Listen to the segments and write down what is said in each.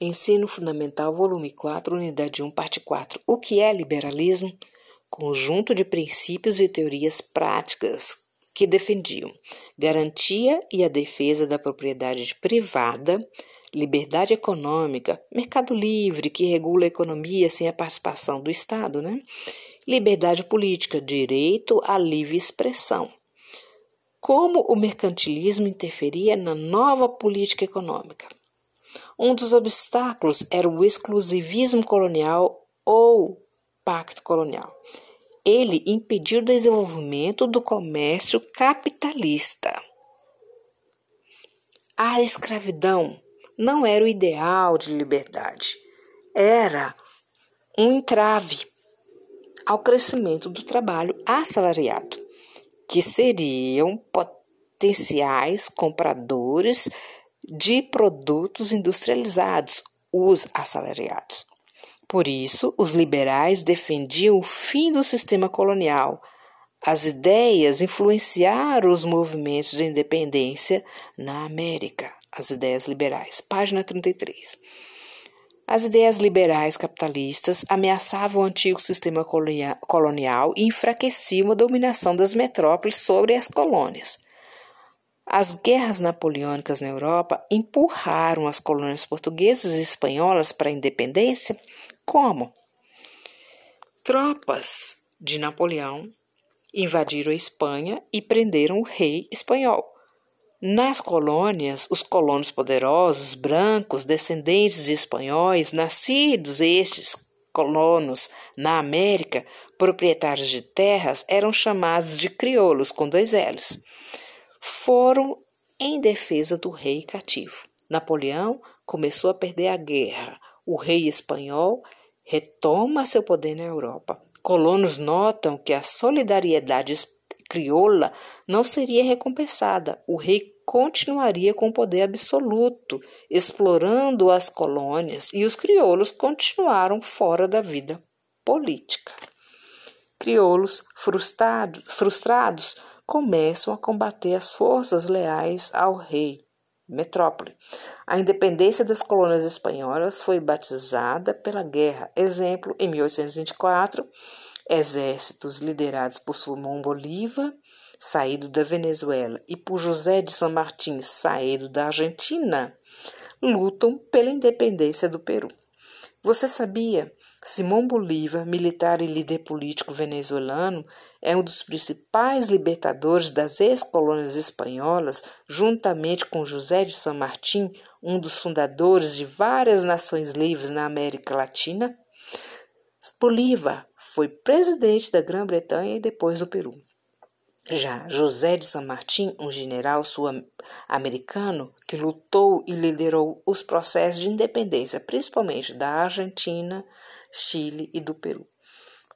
Ensino Fundamental, volume 4, unidade 1, parte 4. O que é liberalismo? Conjunto de princípios e teorias práticas que defendiam garantia e a defesa da propriedade privada, liberdade econômica, mercado livre que regula a economia sem a participação do Estado, né? Liberdade política, direito à livre expressão. Como o mercantilismo interferia na nova política econômica? Um dos obstáculos era o exclusivismo colonial ou pacto colonial. Ele impediu o desenvolvimento do comércio capitalista. A escravidão não era o ideal de liberdade, era um entrave ao crescimento do trabalho assalariado, que seriam potenciais compradores de produtos industrializados, os assalariados. Por isso, os liberais defendiam o fim do sistema colonial. As ideias influenciaram os movimentos de independência na América. As ideias liberais. Página 33. As ideias liberais capitalistas ameaçavam o antigo sistema colonial e enfraqueciam a dominação das metrópoles sobre as colônias. As guerras napoleônicas na Europa empurraram as colônias portuguesas e espanholas para a independência? Como? Tropas de Napoleão invadiram a Espanha e prenderam o rei espanhol. Nas colônias, os colonos poderosos, brancos, descendentes de espanhóis, nascidos estes colonos na América, proprietários de terras, eram chamados de crioulos com dois L's foram em defesa do rei cativo. Napoleão começou a perder a guerra. O rei espanhol retoma seu poder na Europa. Colonos notam que a solidariedade crioula não seria recompensada. O rei continuaria com poder absoluto, explorando as colônias, e os crioulos continuaram fora da vida política. Crioulos frustrados, frustrados começam a combater as forças leais ao rei. Metrópole. A independência das colônias espanholas foi batizada pela guerra. Exemplo, em 1824, exércitos liderados por Simão Bolívar, saído da Venezuela, e por José de San Martín, saído da Argentina, lutam pela independência do Peru. Você sabia Simão Bolívar, militar e líder político venezuelano, é um dos principais libertadores das ex-colônias espanholas, juntamente com José de San Martín, um dos fundadores de várias nações livres na América Latina. Bolívar foi presidente da Grã-Bretanha e depois do Peru. Já José de San Martín, um general sul-americano que lutou e liderou os processos de independência, principalmente da Argentina, Chile e do Peru.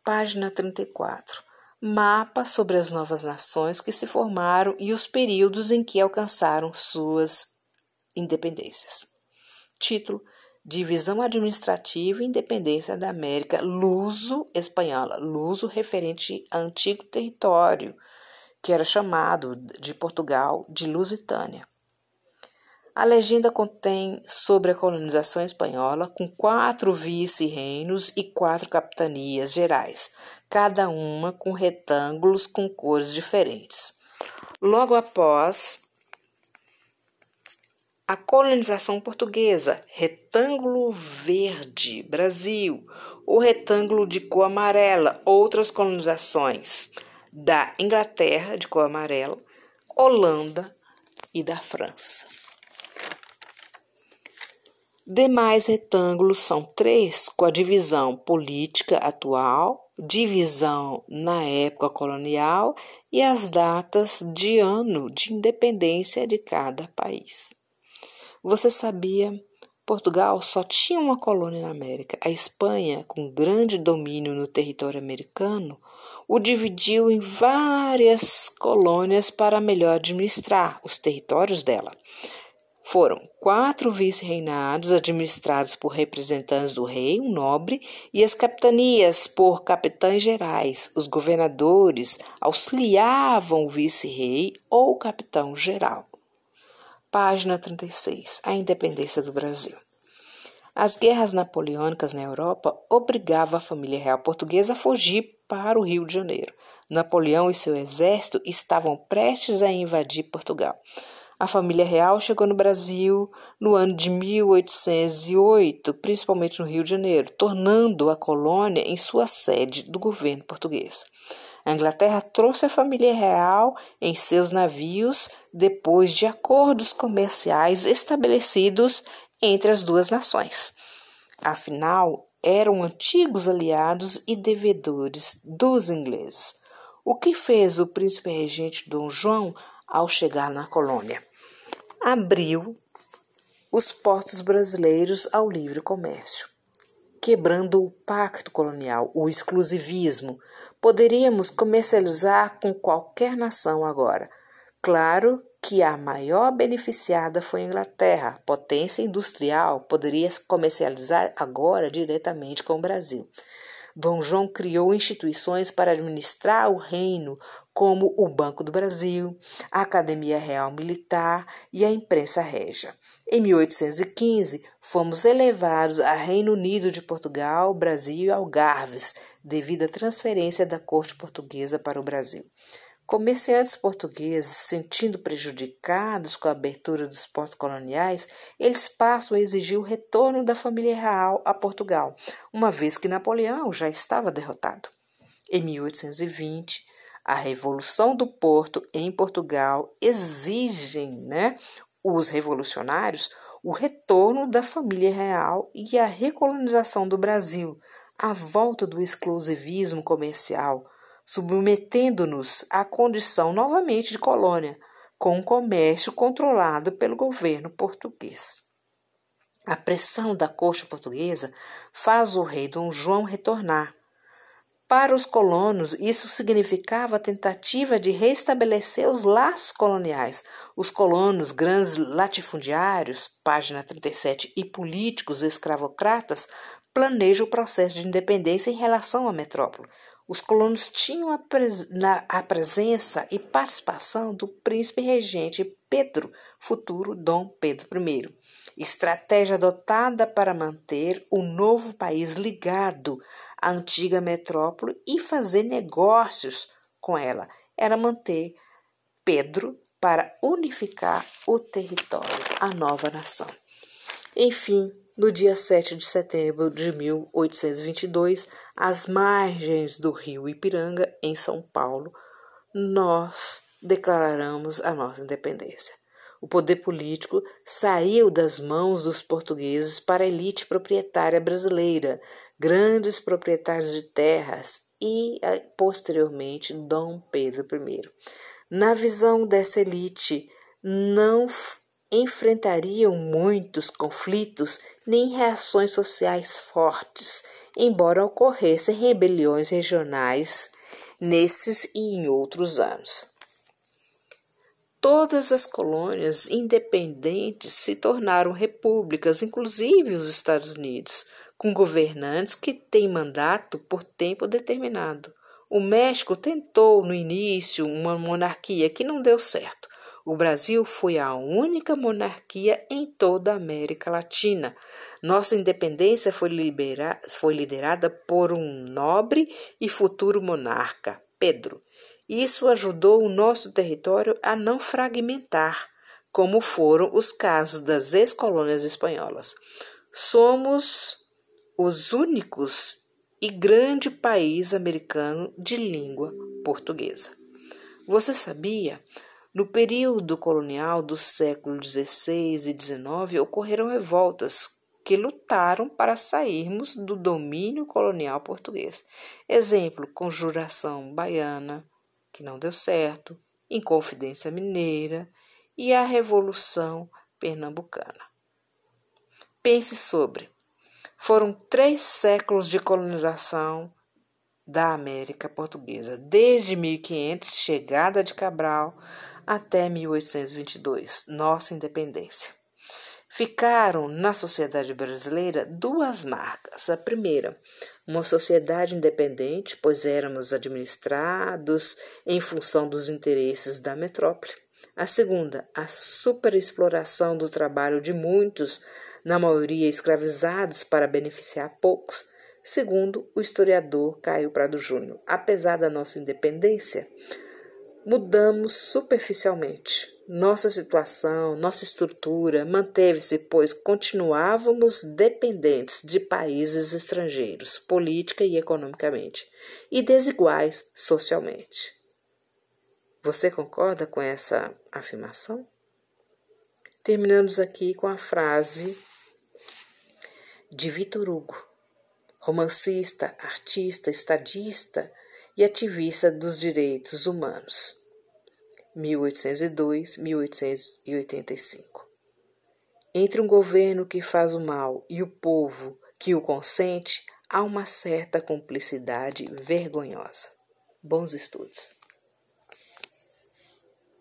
Página 34. Mapa sobre as novas nações que se formaram e os períodos em que alcançaram suas independências. Título: Divisão Administrativa e Independência da América Luso-Espanhola. Luso referente a antigo território que era chamado de Portugal de Lusitânia. A legenda contém sobre a colonização espanhola, com quatro vice-reinos e quatro capitanias gerais, cada uma com retângulos com cores diferentes. Logo após a colonização portuguesa, retângulo verde, Brasil, o retângulo de cor amarela, outras colonizações da Inglaterra, de cor amarela, Holanda e da França. Demais retângulos são três, com a divisão política atual, divisão na época colonial e as datas de ano de independência de cada país. Você sabia? Portugal só tinha uma colônia na América. A Espanha, com grande domínio no território americano, o dividiu em várias colônias para melhor administrar os territórios dela. Foram quatro vice-reinados administrados por representantes do rei, um nobre, e as capitanias por capitães gerais. Os governadores auxiliavam o vice-rei ou capitão geral. Página 36. A independência do Brasil. As guerras napoleônicas na Europa obrigavam a família real portuguesa a fugir para o Rio de Janeiro. Napoleão e seu exército estavam prestes a invadir Portugal. A família real chegou no Brasil no ano de 1808, principalmente no Rio de Janeiro, tornando a colônia em sua sede do governo português. A Inglaterra trouxe a família real em seus navios depois de acordos comerciais estabelecidos entre as duas nações. Afinal, eram antigos aliados e devedores dos ingleses. O que fez o príncipe regente Dom João ao chegar na colônia? Abriu os portos brasileiros ao livre comércio, quebrando o pacto colonial, o exclusivismo. Poderíamos comercializar com qualquer nação agora. Claro que a maior beneficiada foi a Inglaterra, potência industrial, poderia comercializar agora diretamente com o Brasil. Dom João criou instituições para administrar o reino, como o Banco do Brasil, a Academia Real Militar e a Imprensa Régia. Em 1815, fomos elevados a Reino Unido de Portugal, Brasil e Algarves, devido à transferência da corte portuguesa para o Brasil. Comerciantes portugueses, sentindo prejudicados com a abertura dos portos coloniais, eles passam a exigir o retorno da família real a Portugal, uma vez que Napoleão já estava derrotado. Em 1820, a Revolução do Porto em Portugal exigem, né, os revolucionários, o retorno da família real e a recolonização do Brasil, a volta do exclusivismo comercial, submetendo-nos à condição novamente de colônia, com um comércio controlado pelo governo português. A pressão da corte portuguesa faz o rei Dom João retornar. Para os colonos, isso significava a tentativa de restabelecer os laços coloniais. Os colonos, grandes latifundiários, página 37, e políticos escravocratas planejam o processo de independência em relação à metrópole. Os colonos tinham a, pres na, a presença e participação do príncipe regente Pedro, futuro Dom Pedro I. Estratégia adotada para manter o novo país ligado à antiga metrópole e fazer negócios com ela era manter Pedro para unificar o território, a nova nação. Enfim, no dia 7 de setembro de 1822, às margens do rio Ipiranga, em São Paulo, nós declaramos a nossa independência. O poder político saiu das mãos dos portugueses para a elite proprietária brasileira, grandes proprietários de terras e, posteriormente, Dom Pedro I. Na visão dessa elite, não enfrentariam muitos conflitos nem reações sociais fortes, embora ocorressem rebeliões regionais nesses e em outros anos. Todas as colônias independentes se tornaram repúblicas, inclusive os Estados Unidos, com governantes que têm mandato por tempo determinado. O México tentou no início uma monarquia que não deu certo. O Brasil foi a única monarquia em toda a América Latina. Nossa independência foi, libera foi liderada por um nobre e futuro monarca, Pedro. Isso ajudou o nosso território a não fragmentar, como foram os casos das ex-colônias espanholas. Somos os únicos e grande país americano de língua portuguesa. Você sabia? No período colonial do século XVI e XIX, ocorreram revoltas que lutaram para sairmos do domínio colonial português. Exemplo: Conjuração Baiana, que não deu certo, Inconfidência Mineira e a Revolução Pernambucana. Pense sobre. Foram três séculos de colonização da América Portuguesa, desde 1500, chegada de Cabral, até 1822, nossa independência. Ficaram na sociedade brasileira duas marcas. A primeira, uma sociedade independente, pois éramos administrados em função dos interesses da metrópole. A segunda, a superexploração do trabalho de muitos na maioria escravizados para beneficiar poucos, segundo o historiador Caio Prado Júnior. Apesar da nossa independência, mudamos superficialmente. Nossa situação, nossa estrutura manteve-se, pois continuávamos dependentes de países estrangeiros, política e economicamente, e desiguais socialmente. Você concorda com essa afirmação? Terminamos aqui com a frase de Vitor Hugo, romancista, artista, estadista e ativista dos direitos humanos. 1802-1885. Entre um governo que faz o mal e o povo que o consente, há uma certa cumplicidade vergonhosa. Bons estudos.